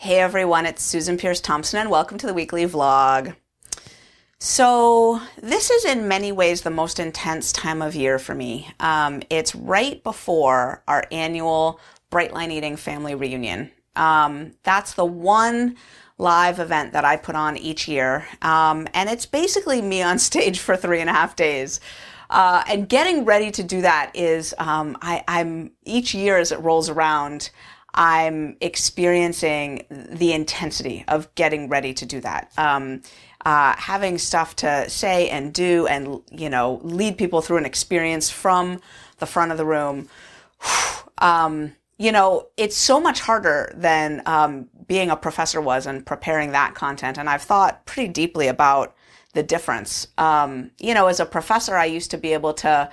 Hey everyone, it's Susan Peirce Thompson, and welcome to the weekly vlog. So, this is in many ways the most intense time of year for me. Um, it's right before our annual Bright Line Eating family reunion. Um, that's the one live event that I put on each year, um, and it's basically me on stage for three and a half days. Uh, and getting ready to do that is, um, I, I'm each year as it rolls around, I'm experiencing the intensity of getting ready to do that. Um, uh, having stuff to say and do and, you know, lead people through an experience from the front of the room. Um, you know, it's so much harder than um, being a professor was and preparing that content. And I've thought pretty deeply about the difference. Um, you know, as a professor, I used to be able to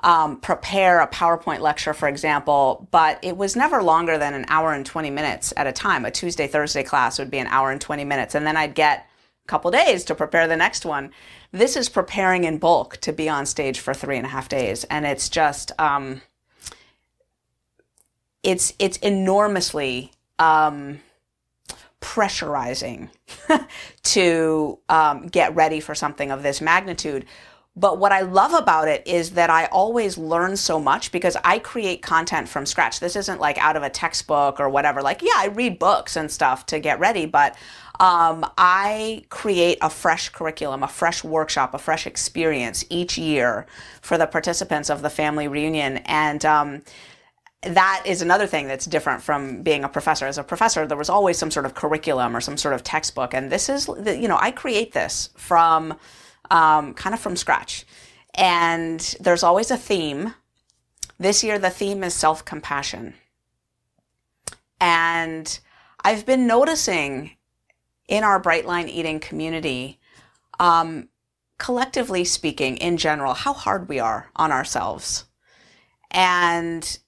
um, prepare a PowerPoint lecture, for example, but it was never longer than an hour and 20 minutes at a time. A Tuesday, Thursday class would be an hour and 20 minutes, and then I'd get a couple days to prepare the next one. This is preparing in bulk to be on stage for three and a half days, and it's just, um, it's it's enormously um, pressurizing to um, get ready for something of this magnitude but what I love about it is that I always learn so much because I create content from scratch. This isn't like out of a textbook or whatever. Like, yeah, I read books and stuff to get ready, but um, I create a fresh curriculum, a fresh workshop, a fresh experience each year for the participants of the family reunion. And um, that is another thing that's different from being a professor. As a professor, there was always some sort of curriculum or some sort of textbook. And this is, you know, I create this from um, kind of from scratch. And there's always a theme. This year, the theme is self compassion. And I've been noticing in our Brightline Eating community, um, collectively speaking, in general, how hard we are on ourselves. And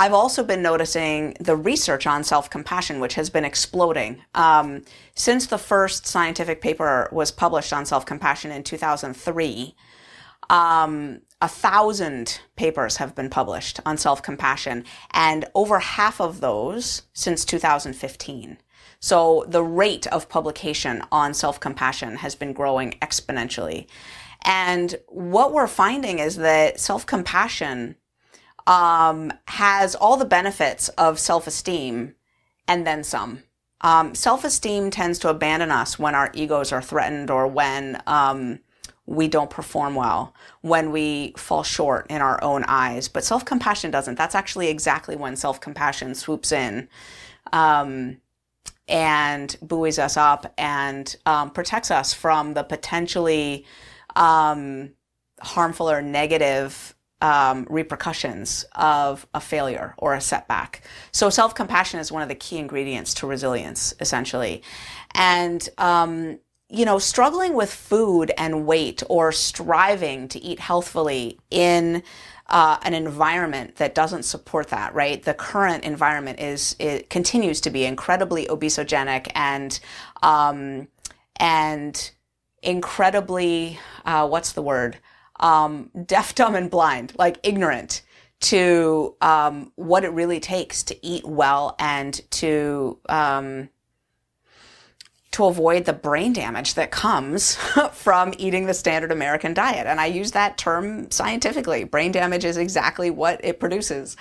I've also been noticing the research on self compassion, which has been exploding. Um, since the first scientific paper was published on self compassion in 2003, um, a thousand papers have been published on self compassion, and over half of those since 2015. So the rate of publication on self compassion has been growing exponentially. And what we're finding is that self compassion um, has all the benefits of self esteem and then some. Um, self esteem tends to abandon us when our egos are threatened or when um, we don't perform well, when we fall short in our own eyes. But self compassion doesn't. That's actually exactly when self compassion swoops in um, and buoys us up and um, protects us from the potentially um, harmful or negative um, repercussions of a failure or a setback. So self compassion is one of the key ingredients to resilience, essentially. And, um, you know, struggling with food and weight or striving to eat healthfully in uh, an environment that doesn't support that, right? The current environment is it continues to be incredibly obesogenic and um, and incredibly uh, what's the word? Um, deaf, dumb, and blind, like ignorant to um, what it really takes to eat well and to um, to avoid the brain damage that comes from eating the standard American diet. And I use that term scientifically. Brain damage is exactly what it produces.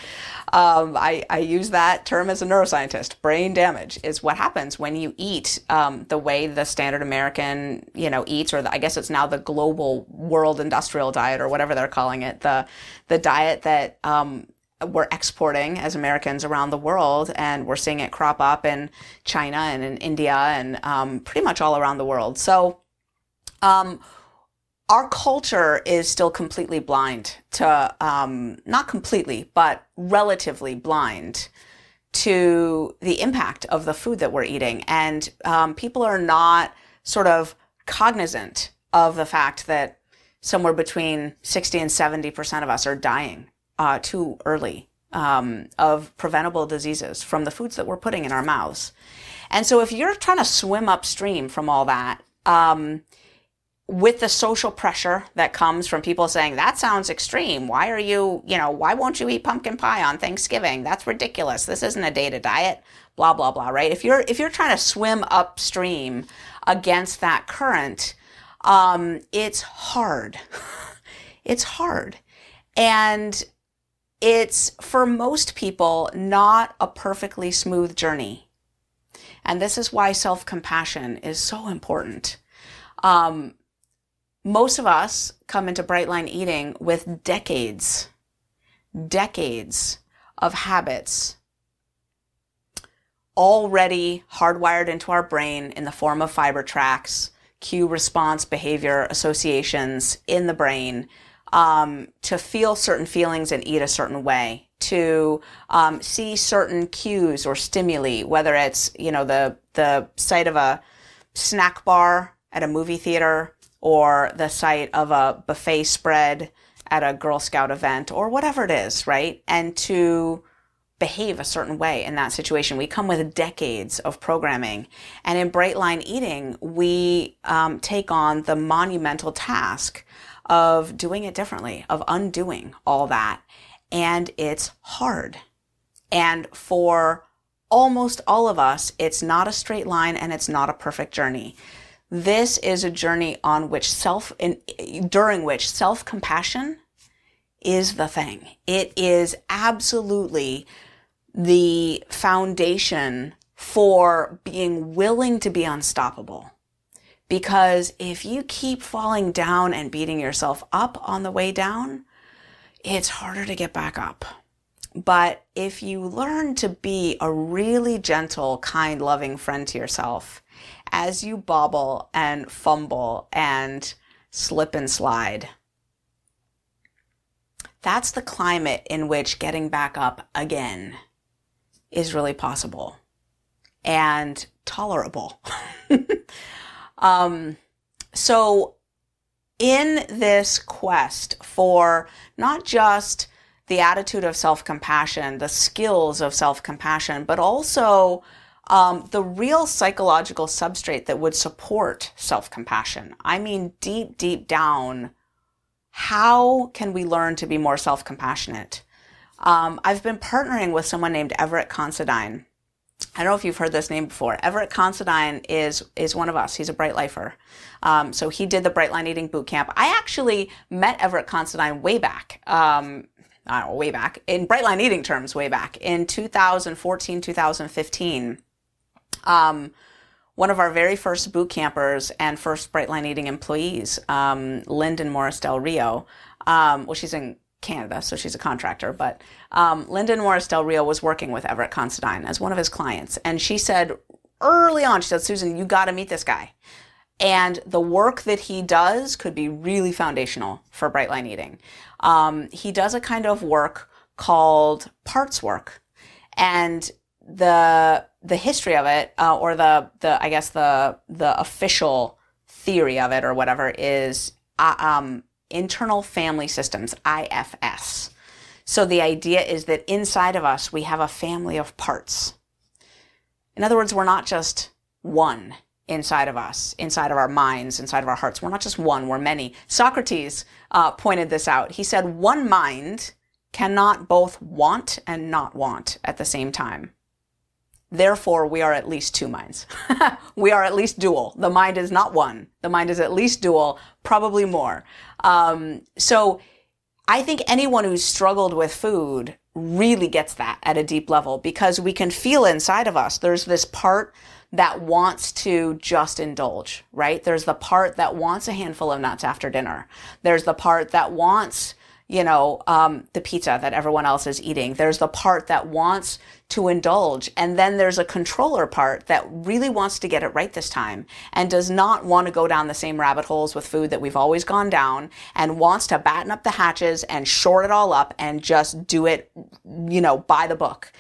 Um, I, I, use that term as a neuroscientist. Brain damage is what happens when you eat um, the way the standard American, you know, eats, or the, I guess it's now the global world industrial diet, or whatever they're calling it, the the diet that um, we're exporting as Americans around the world, and we're seeing it crop up in China and in India and um, pretty much all around the world. So, um, our culture is still completely blind to, um, not completely, but relatively blind to the impact of the food that we're eating. And um, people are not sort of cognizant of the fact that somewhere between 60 and 70% of us are dying uh, too early um, of preventable diseases from the foods that we're putting in our mouths. And so if you're trying to swim upstream from all that, um, with the social pressure that comes from people saying that sounds extreme. Why are you you know why won't you eat pumpkin pie on thanksgiving? That's ridiculous. This isn't a day to diet. Blah blah blah right? If you're if you're trying to swim upstream against that current um, it's hard. It's hard. And it's for most people not a perfectly smooth journey. And this is why self-compassion is so important. Um, most of us come into Brightline eating with decades, decades of habits already hardwired into our brain in the form of fiber tracks, cue response behavior associations in the brain um, to feel certain feelings and eat a certain way to um, see certain cues or stimuli whether it's you know the the sight of a snack bar at a movie theater or the sight of a buffet spread at a Girl Scout event or whatever it is, right? And to behave a certain way in that situation. We come with decades of programming. And in Bright Line Eating, we um, take on the monumental task of doing it differently, of undoing all that. And it's hard. And for almost all of us, it's not a straight line and it's not a perfect journey. This is a journey on which self, in, during which self compassion is the thing. It is absolutely the foundation for being willing to be unstoppable. Because if you keep falling down and beating yourself up on the way down, it's harder to get back up. But if you learn to be a really gentle, kind, loving friend to yourself, as you bobble and fumble and slip and slide. That's the climate in which getting back up again is really possible and tolerable. um, so, in this quest for not just the attitude of self compassion, the skills of self compassion, but also um, the real psychological substrate that would support self compassion. I mean, deep, deep down, how can we learn to be more self compassionate? Um, I've been partnering with someone named Everett Considine. I don't know if you've heard this name before. Everett Considine is is one of us. He's a Bright Lifer. Um, so he did the Bright Line Eating Boot Camp. I actually met Everett Considine way back. Um, I don't know, way back in Bright Line Eating terms, way back in 2014, 2015 um, one of our very first boot campers and first Brightline Eating employees, um, Lyndon Morris Del Rio. Um, well, she's in Canada, so she's a contractor, but um, Lyndon Morris Del Rio was working with Everett Considine as one of his clients. And she said early on, she said, Susan, you got to meet this guy. And the work that he does could be really foundational for Brightline Eating. Um, he does a kind of work called parts work. And the the history of it, uh, or the the I guess the the official theory of it, or whatever, is uh, um, internal family systems (IFS). So the idea is that inside of us we have a family of parts. In other words, we're not just one inside of us, inside of our minds, inside of our hearts. We're not just one, we're many. Socrates uh, pointed this out. He said, one mind cannot both want and not want at the same time. Therefore, we are at least two minds. we are at least dual. The mind is not one. The mind is at least dual, probably more. Um, so I think anyone who's struggled with food really gets that at a deep level because we can feel inside of us. There's this part that wants to just indulge, right? There's the part that wants a handful of nuts after dinner. There's the part that wants you know, um, the pizza that everyone else is eating. There's the part that wants to indulge. And then there's a controller part that really wants to get it right this time and does not want to go down the same rabbit holes with food that we've always gone down and wants to batten up the hatches and short it all up and just do it, you know, by the book.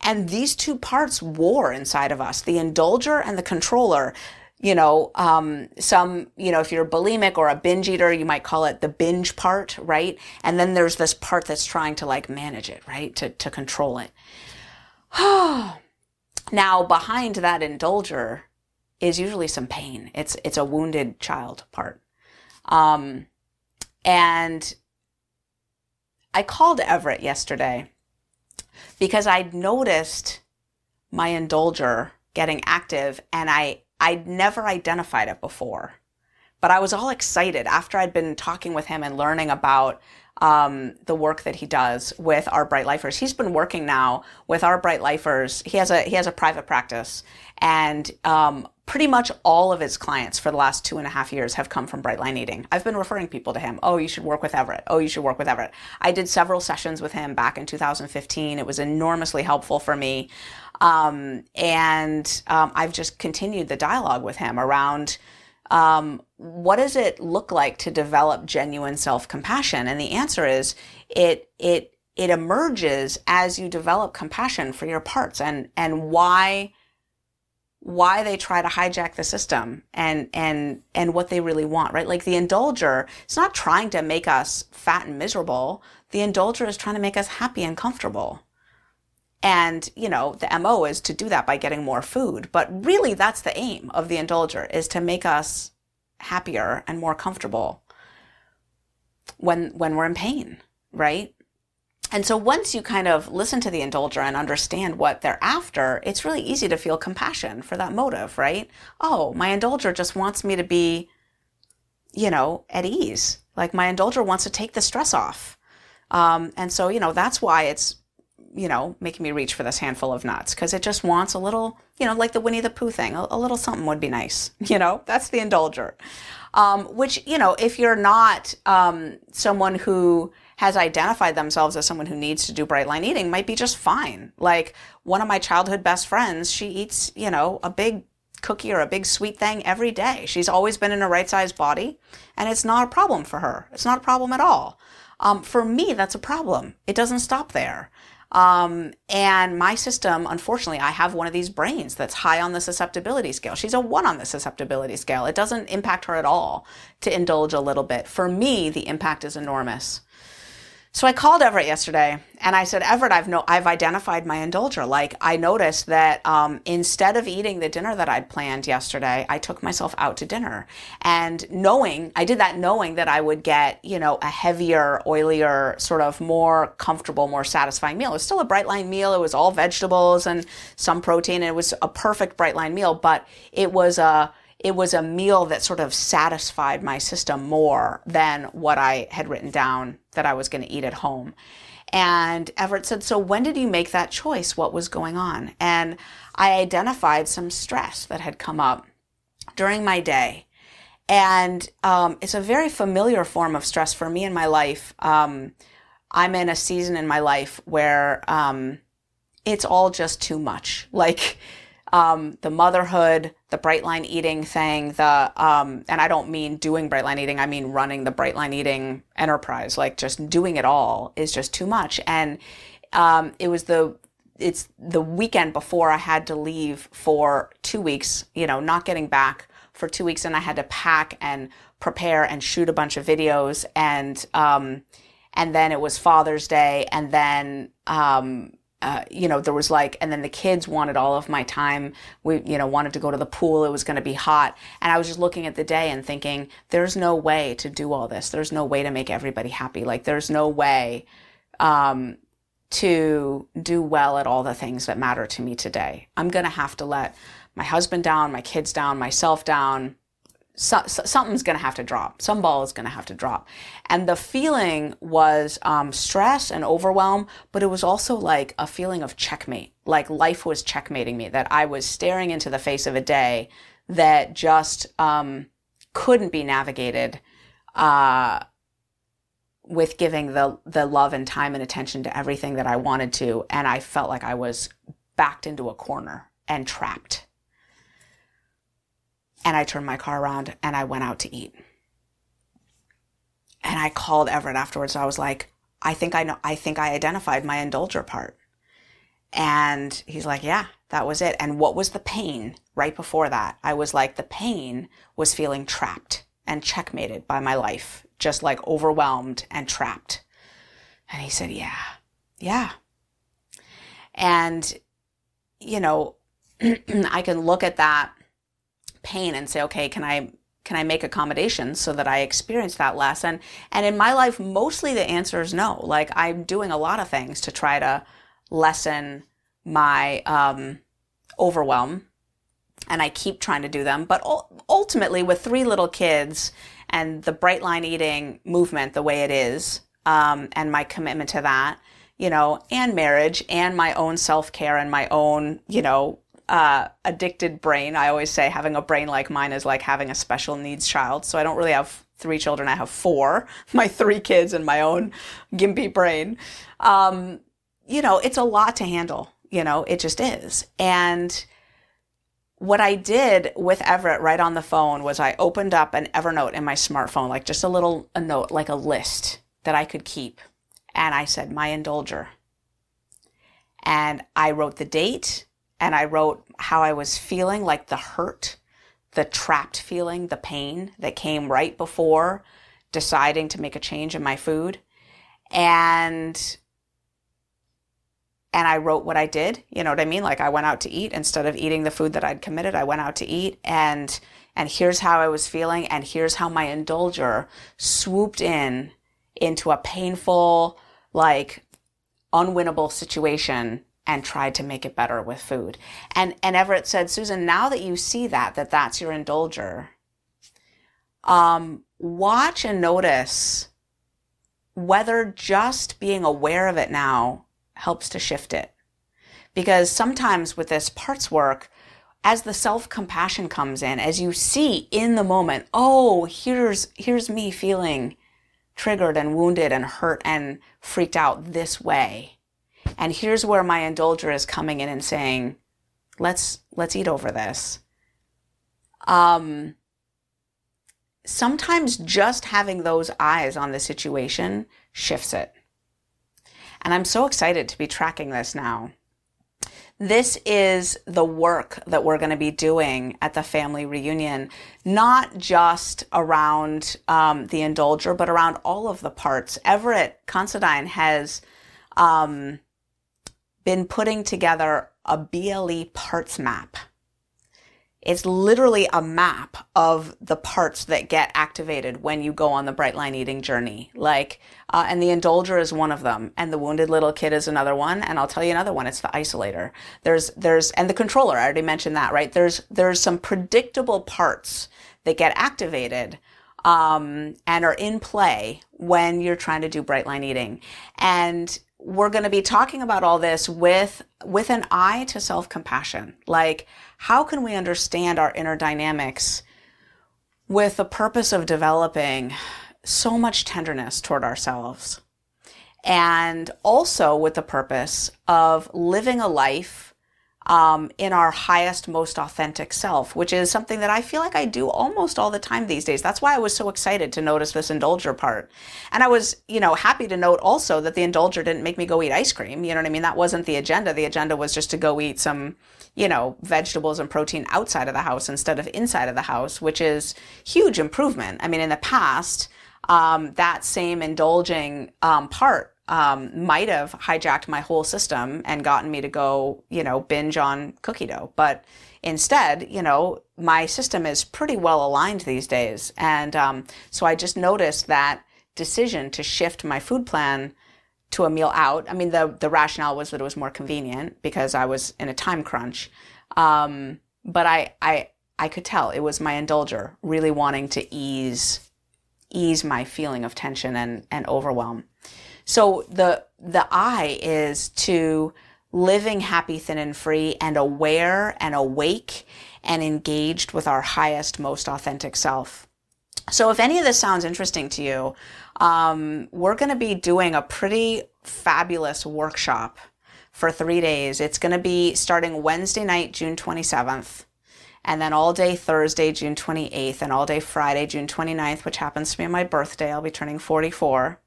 And these two parts war inside of us, the indulger and the controller you know, um, some, you know, if you're bulimic or a binge eater, you might call it the binge part, right? And then there's this part that's trying to like manage it, right? To, to control it. now, behind that indulger is usually some pain. It's, it's a wounded child part. Um, and I called Everett yesterday because I'd noticed my indulger getting active and I, I'd never identified it before. But I was all excited after I'd been talking with him and learning about um, the work that he does with our Bright Lifers. He's been working now with our Bright Lifers. He has a he has a private practice, and um, pretty much all of his clients for the last two and a half years have come from Brightline Eating. I've been referring people to him. Oh, you should work with Everett. Oh, you should work with Everett. I did several sessions with him back in 2015. It was enormously helpful for me, um, and um, I've just continued the dialogue with him around um, what does it look like to develop genuine self-compassion? And the answer is it it it emerges as you develop compassion for your parts and and why why they try to hijack the system and and and what they really want right? Like the indulger it's not trying to make us fat and miserable. The indulger is trying to make us happy and comfortable and, you know, the MO is to do that by getting more food. But really, that's the aim of the indulger is to make us happier and more comfortable when, when we're in pain, right? And so once you kind of listen to the indulger and understand what they're after, it's really easy to feel compassion for that motive, right? Oh, my indulger just wants me to be, you know, at ease. Like my indulger wants to take the stress off. Um, and so, you know, that's why it's you know, making me reach for this handful of nuts because it just wants a little, you know, like the Winnie the Pooh thing, a, a little something would be nice. You know, that's the indulger. Um, which, you know, if you're not um, someone who has identified themselves as someone who needs to do bright line eating, might be just fine. Like one of my childhood best friends, she eats, you know, a big cookie or a big sweet thing every day. She's always been in a right sized body, and it's not a problem for her. It's not a problem at all. Um, for me, that's a problem. It doesn't stop there. Um, and my system, unfortunately, I have one of these brains that's high on the susceptibility scale. She's a one on the susceptibility scale. It doesn't impact her at all to indulge a little bit. For me, the impact is enormous. So I called Everett yesterday and I said, Everett, I've no, I've identified my indulger. Like I noticed that um, instead of eating the dinner that I'd planned yesterday, I took myself out to dinner, and knowing I did that, knowing that I would get you know a heavier, oilier, sort of more comfortable, more satisfying meal. It was still a bright line meal. It was all vegetables and some protein. And it was a perfect bright line meal, but it was a it was a meal that sort of satisfied my system more than what I had written down that I was going to eat at home. And Everett said, So when did you make that choice? What was going on? And I identified some stress that had come up during my day. And um, it's a very familiar form of stress for me in my life. Um, I'm in a season in my life where um, it's all just too much. Like, um, the motherhood, the bright line eating thing, the um, and I don't mean doing bright line eating, I mean running the bright line eating enterprise. Like just doing it all is just too much. And um, it was the it's the weekend before I had to leave for two weeks. You know, not getting back for two weeks, and I had to pack and prepare and shoot a bunch of videos and um, and then it was Father's Day, and then um, uh, you know, there was like, and then the kids wanted all of my time. We, you know, wanted to go to the pool. It was going to be hot. And I was just looking at the day and thinking, there's no way to do all this. There's no way to make everybody happy. Like, there's no way, um, to do well at all the things that matter to me today. I'm going to have to let my husband down, my kids down, myself down, so, so, something's going to have to drop. Some ball is going to have to drop. And the feeling was um, stress and overwhelm, but it was also like a feeling of checkmate. Like life was checkmating me, that I was staring into the face of a day that just um, couldn't be navigated uh, with giving the, the love and time and attention to everything that I wanted to. And I felt like I was backed into a corner and trapped and I turned my car around and I went out to eat. And I called Everett afterwards. I was like, I think I know, I think I identified my indulger part. And he's like, yeah, that was it. And what was the pain right before that? I was like, the pain was feeling trapped and checkmated by my life, just like overwhelmed and trapped. And he said, yeah, yeah. And, you know, I can look at that pain and say, okay, can I can I make accommodations so that I experience that less? And and in my life, mostly the answer is no. Like I'm doing a lot of things to try to lessen my um, overwhelm, and I keep trying to do them. But ultimately, with three little kids and the bright line eating movement the way it is, um, and my commitment to that, you know, and marriage and my own self care and my own, you know, uh, addicted brain. I always say having a brain like mine is like having a special needs child. So I don't really have three children. I have four, my three kids and my own gimpy brain. Um, you know, it's a lot to handle. You know, it just is. And what I did with Everett right on the phone was I opened up an Evernote in my smartphone, like just a little a note, like a list that I could keep. And I said, my indulger. And I wrote the date and I wrote how I was feeling, like the hurt, the trapped feeling, the pain that came right before deciding to make a change in my food. And and I wrote what I did. You know what I mean? Like I went out to eat instead of eating the food that I'd committed. I went out to eat and and here's how I was feeling and here's how my indulger swooped in into a painful like unwinnable situation and tried to make it better with food. And and Everett said, Susan, now that you see that that that's your indulger, um, watch and notice whether just being aware of it now helps to shift it. Because sometimes with this parts work, as the self-compassion comes in, as you see in the moment, oh, here's here's me feeling triggered and wounded and hurt and freaked out this way and here's where my indulger is coming in and saying, let's, let's eat over this. Um, sometimes just having those eyes on the situation shifts it. And I'm so excited to be tracking this now. This is the work that we're going to be doing at the family reunion, not just around um, the indulger, but around all of the parts. Everett Considine has um, been putting together a BLE parts map. It's literally a map of the parts that get activated when you go on the bright line eating journey. Like, uh, and the indulger is one of them, and the wounded little kid is another one. And I'll tell you another one. It's the isolator. There's, there's, and the controller. I already mentioned that, right? There's, there's some predictable parts that get activated um, and are in play when you're trying to do bright line eating. And we're going to be talking about all this with with an eye to self-compassion. Like how can we understand our inner dynamics with the purpose of developing so much tenderness toward ourselves and also with the purpose of living a life um, in our highest, most authentic self, which is something that I feel like I do almost all the time these days. That's why I was so excited to notice this indulger part. And I was, you know, happy to note also that the indulger didn't make me go eat ice cream. You know what I mean? That wasn't the agenda. The agenda was just to go eat some, you know, vegetables and protein outside of the house instead of inside of the house, which is huge improvement. I mean, in the past, um, that same indulging um, part um, might have hijacked my whole system and gotten me to go, you know, binge on cookie dough. But instead, you know, my system is pretty well aligned these days. And um, so I just noticed that decision to shift my food plan to a meal out. I mean, the, the rationale was that it was more convenient because I was in a time crunch. Um, but I, I, I could tell it was my indulger really wanting to ease, ease my feeling of tension and, and overwhelm. So the the I is to living happy, thin, and free, and aware and awake and engaged with our highest, most authentic self. So if any of this sounds interesting to you, um, we're going to be doing a pretty fabulous workshop for three days. It's going to be starting Wednesday night, June 27th and then all day Thursday, June 28th, and all day Friday, June 29th, which happens to be my birthday. I'll be turning 44.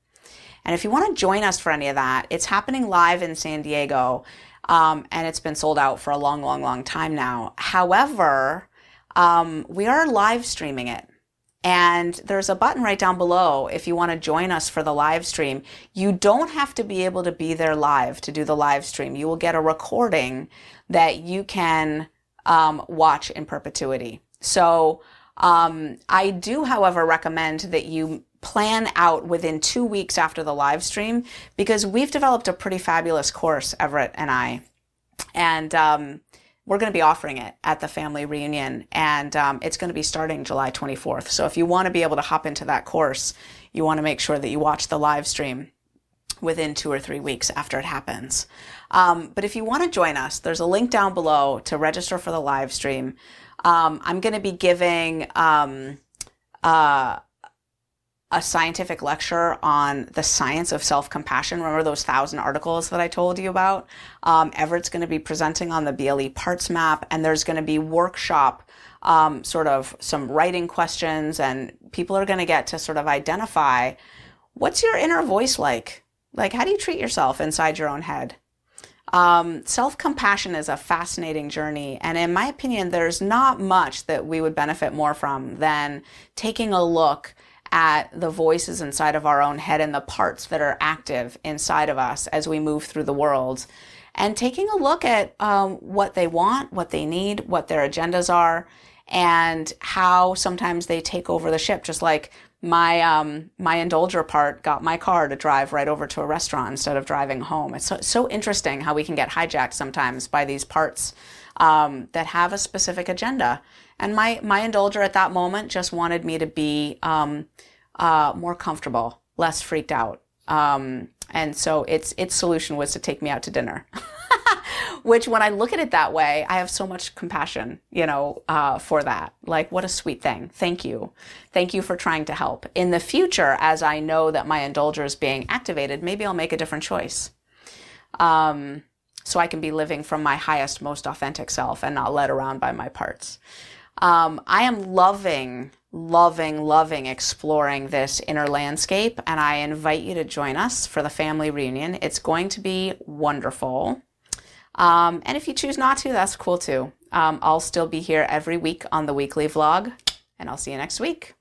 And if you want to join us for any of that, it's happening live in San Diego. Um, and it's been sold out for a long, long, long time now. However, um, we are live streaming it. And there's a button right down below if you want to join us for the live stream. You don't have to be able to be there live to do the live stream. You will get a recording that you can um, watch in perpetuity. So Um, I do, however, recommend that you plan out within two weeks after the live stream because we've developed a pretty fabulous course, Everett and I. And um, we're going to be offering it at the family reunion, and um, it's going to be starting July 24th. So if you want to be able to hop into that course, you want to make sure that you watch the live stream within two or three weeks after it happens. Um, but if you want to join us, there's a link down below to register for the live stream. Um, I'm going to be giving um, uh, a scientific lecture on the science of self-compassion. Remember those thousand articles that I told you about? Um, Everett's going to be presenting on the BLE parts map, and there's going to be workshop, um, sort of some writing questions, and people are going to get to sort of identify what's your inner voice like? Like, how do you treat yourself inside your own head? Um, Self compassion is a fascinating journey, and in my opinion, there's not much that we would benefit more from than taking a look at the voices inside of our own head and the parts that are active inside of us as we move through the world, and taking a look at um, what they want, what they need, what their agendas are, and how sometimes they take over the ship, just like my um, my indulger part got my car to drive right over to a restaurant instead of driving home. It's so, so interesting how we can get hijacked sometimes by these parts um, that have a specific agenda. And my my indulger at that moment just wanted me to be um, uh, more comfortable, less freaked out. Um, and so its its solution was to take me out to dinner. which when I look at it that way, I have so much compassion, you know, uh, for that. Like, what a sweet thing. Thank you. Thank you for trying to help. In the future, as I know that my indulger is being activated, maybe I'll make a different choice. Um, so I can be living from my highest, most authentic self and not led around by my parts. Um, I am loving, loving, loving exploring this inner landscape, and I invite you to join us for the family reunion. It's going to be wonderful. Um, and if you choose not to, that's cool too. Um, I'll still be here every week on the weekly vlog, and I'll see you next week.